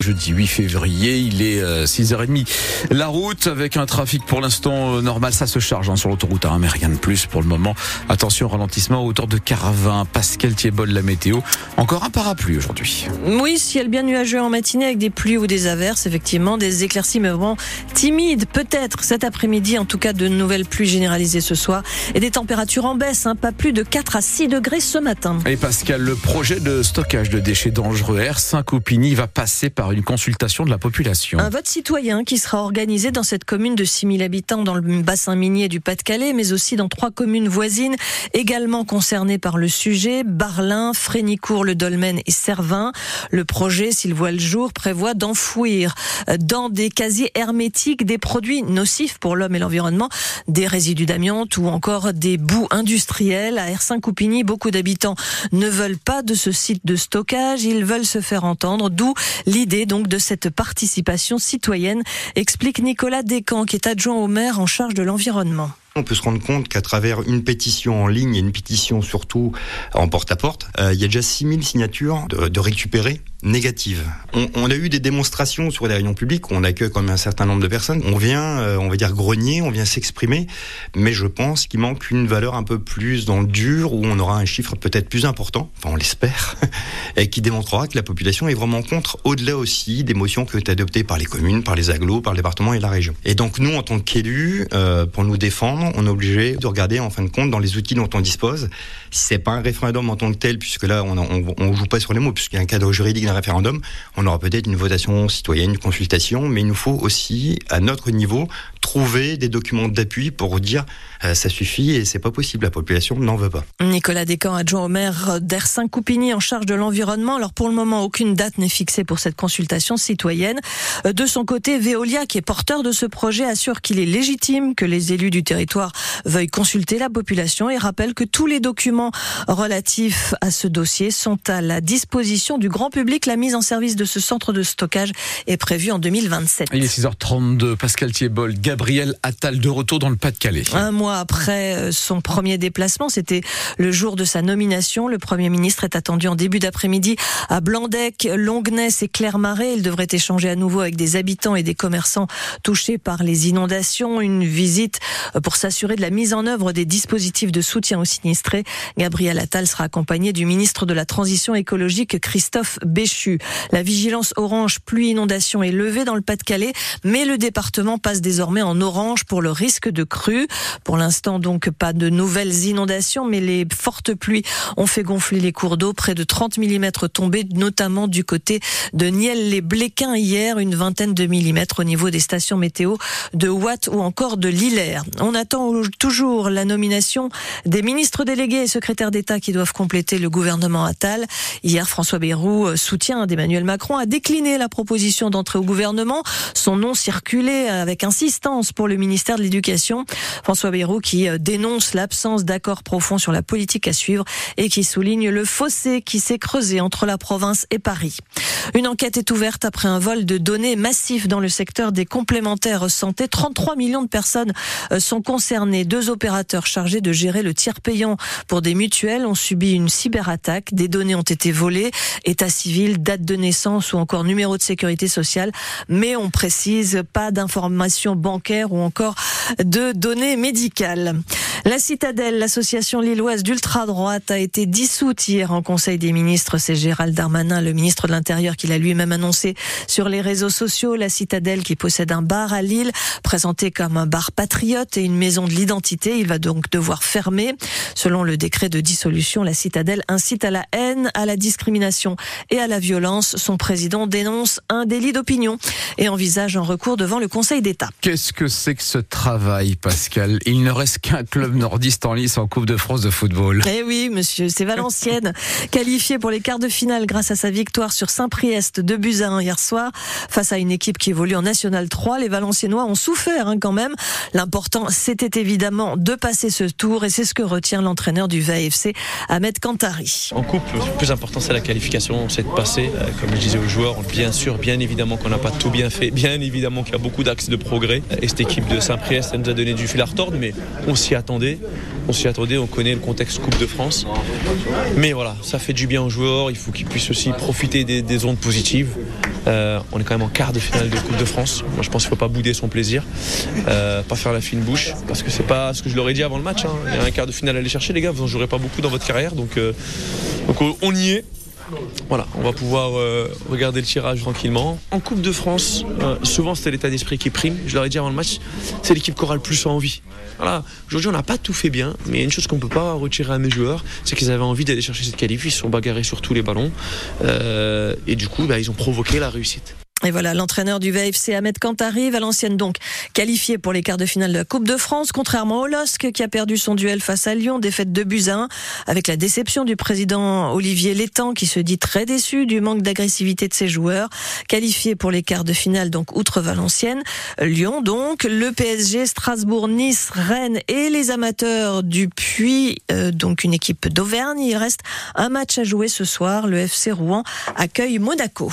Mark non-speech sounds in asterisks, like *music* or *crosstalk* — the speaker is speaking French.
Jeudi 8 février, il est 6h30. Euh, La route avec un trafic pour l'instant euh, normal, ça se charge hein, sur l'autoroute, hein, mais rien de plus pour le moment. Attention, ralentissement à hauteur de Caravin. Pascal Thiebol, la météo. Encore un parapluie aujourd'hui. Oui, ciel bien nuageux en matinée avec des pluies ou des averses, effectivement, des éclaircies mais vraiment timides peut-être cet après-midi, en tout cas de nouvelles pluies généralisées ce soir et des températures en baisse, hein, pas plus de 4 à 6 degrés ce matin. Et Pascal, le projet de stockage de déchets dangereux R5-Coupigny va passer par une consultation de la population. Un vote citoyen qui sera organisé dans cette commune de 6000 habitants dans le bassin minier du Pas-de-Calais, mais aussi dans trois communes voisines également concernées par le sujet, Barlin, Frénicourt, le Dolmen et Servin. Le projet, s'il voit le jour, prévoit d'enfouir dans des casiers hermétiques des produits nocifs pour l'homme et l'environnement, des résidus d'amiante ou encore des boues industrielles. À R5-Coupigny, beaucoup d'habitants ne veulent pas de ce site de stockage, ils veulent se faire entendre, d'où l'idée donc de cette participation citoyenne, explique Nicolas Descamps, qui est adjoint au maire en charge de l'environnement. On peut se rendre compte qu'à travers une pétition en ligne et une pétition surtout en porte-à-porte, euh, il y a déjà 6000 signatures de, de récupérer négatives. On, a eu des démonstrations sur les réunions publiques où on accueille quand même un certain nombre de personnes. On vient, euh, on va dire, grogner, on vient s'exprimer, mais je pense qu'il manque une valeur un peu plus dans le dur où on aura un chiffre peut-être plus important, enfin on l'espère, *laughs* et qui démontrera que la population est vraiment contre, au-delà aussi des motions qui ont été adoptées par les communes, par les agglos, par le département et la région. Et donc nous, en tant qu'élus, euh, pour nous défendre, on est obligé de regarder en fin de compte dans les outils dont on dispose. Si c'est pas un référendum en tant que tel, puisque là on, on joue pas sur les mots, puisqu'il y a un cadre juridique d'un référendum, on aura peut-être une votation citoyenne, une consultation, mais il nous faut aussi, à notre niveau, trouver des documents d'appui pour dire euh, ça suffit et c'est pas possible, la population n'en veut pas. Nicolas Descamps, adjoint au maire d'Ersin-Coupigny en charge de l'environnement. Alors pour le moment, aucune date n'est fixée pour cette consultation citoyenne. De son côté, Veolia, qui est porteur de ce projet, assure qu'il est légitime que les élus du territoire veuillent consulter la population et rappelle que tous les documents relatifs à ce dossier sont à la disposition du grand public. La mise en service de ce centre de stockage est prévue en 2027. Il est 6h32. Pascal Thiebol, Gabriel Attal de retour dans le Pas-de-Calais. Un mois après son premier déplacement, c'était le jour de sa nomination. Le Premier ministre est attendu en début d'après-midi à Blandec, Longness et Clermarais. Il devrait échanger à nouveau avec des habitants et des commerçants touchés par les inondations. Une visite pour s'assurer de la mise en œuvre des dispositifs de soutien aux sinistrés. Gabriel Attal sera accompagné du ministre de la Transition écologique Christophe La vigilance orange pluie inondation est levée dans le Pas-de-Calais, mais le département passe désormais en orange pour le risque de crue. Pour l'instant, donc, pas de nouvelles inondations, mais les fortes pluies ont fait gonfler les cours d'eau. Près de 30 mm tombés, notamment du côté de Niel-les-Bléquins hier, une vingtaine de millimètres au niveau des stations météo de Watt ou encore de Lillers. On attend toujours la nomination des ministres délégués et secrétaires d'État qui doivent compléter le gouvernement Attal. Hier, François Bayrou, soutien d'Emmanuel Macron, a décliné la proposition d'entrée au gouvernement. Son nom circulait avec insistance pour le ministère de l'Éducation. François Bayrou qui dénonce l'absence d'accord profond sur la politique à suivre et qui souligne le fossé qui s'est creusé entre la province et Paris. Une enquête est ouverte après un vol de données massif dans le secteur des complémentaires santé. 33 millions de personnes sont concernées. Deux opérateurs chargés de gérer le tiers payant pour des mutuelles ont subi une cyberattaque. Des données ont été volées, état civil, date de naissance ou encore numéro de sécurité sociale, mais on précise pas d'informations bancaires ou encore de données médicales. La Citadelle, l'association lilloise d'ultra-droite, a été dissoute hier en Conseil des ministres. C'est Gérald Darmanin, le ministre de l'Intérieur, qui l'a lui-même annoncé sur les réseaux sociaux. La Citadelle, qui possède un bar à Lille, présenté comme un bar patriote et une maison de l'identité, il va donc devoir fermer. Selon le décret de dissolution, la Citadelle incite à la haine, à la discrimination et à la violence. Son président dénonce un délit d'opinion et envisage un recours devant le Conseil d'État. Qu'est-ce que c'est que ce travail, Pascal? Il ne reste qu'un club nordiste en lice en Coupe de France de football. Eh oui, monsieur, c'est Valenciennes, *laughs* qualifié pour les quarts de finale grâce à sa victoire sur Saint-Priest de buts à 1 hier soir. Face à une équipe qui évolue en National 3, les Valenciennois ont souffert hein, quand même. L'important, c'était évidemment de passer ce tour et c'est ce que retient l'entraîneur du VAFC, Ahmed Kantari. En coupe, le plus important, c'est la qualification, c'est de passer. Euh, comme je disais aux joueurs, bien sûr, bien évidemment qu'on n'a pas tout bien fait, bien évidemment qu'il y a beaucoup d'axes de progrès. Et cette équipe de Saint-Priest, elle nous a donné du fil à retordre, mais on s'y attendait. On s'y attendait, on connaît le contexte Coupe de France. Mais voilà, ça fait du bien aux joueurs, il faut qu'ils puissent aussi profiter des, des ondes positives. Euh, on est quand même en quart de finale de Coupe de France. Moi, je pense qu'il ne faut pas bouder son plaisir, euh, pas faire la fine bouche, parce que c'est pas ce que je leur ai dit avant le match. Hein. Il y a un quart de finale à aller chercher, les gars. Vous n'en jouerez pas beaucoup dans votre carrière, donc on y est. Voilà, on va pouvoir euh, regarder le tirage tranquillement. En Coupe de France, euh, souvent c'était l'état d'esprit qui prime. Je leur ai dit avant le match, c'est l'équipe qui aura le plus envie. Voilà, aujourd'hui on n'a pas tout fait bien, mais une chose qu'on ne peut pas retirer à mes joueurs, c'est qu'ils avaient envie d'aller chercher cette qualif. Ils se sont bagarrés sur tous les ballons euh, et du coup, bah, ils ont provoqué la réussite. Et voilà, l'entraîneur du VFC Ahmed Kantari, Valenciennes donc qualifié pour les quarts de finale de la Coupe de France, contrairement au LOSC qui a perdu son duel face à Lyon, défaite de buts à 1, avec la déception du président Olivier Létang qui se dit très déçu du manque d'agressivité de ses joueurs. Qualifié pour les quarts de finale donc outre Valenciennes, Lyon donc, le PSG, Strasbourg, Nice, Rennes et les amateurs du Puy, euh, donc une équipe d'Auvergne. Il reste un match à jouer ce soir. Le FC Rouen accueille Monaco.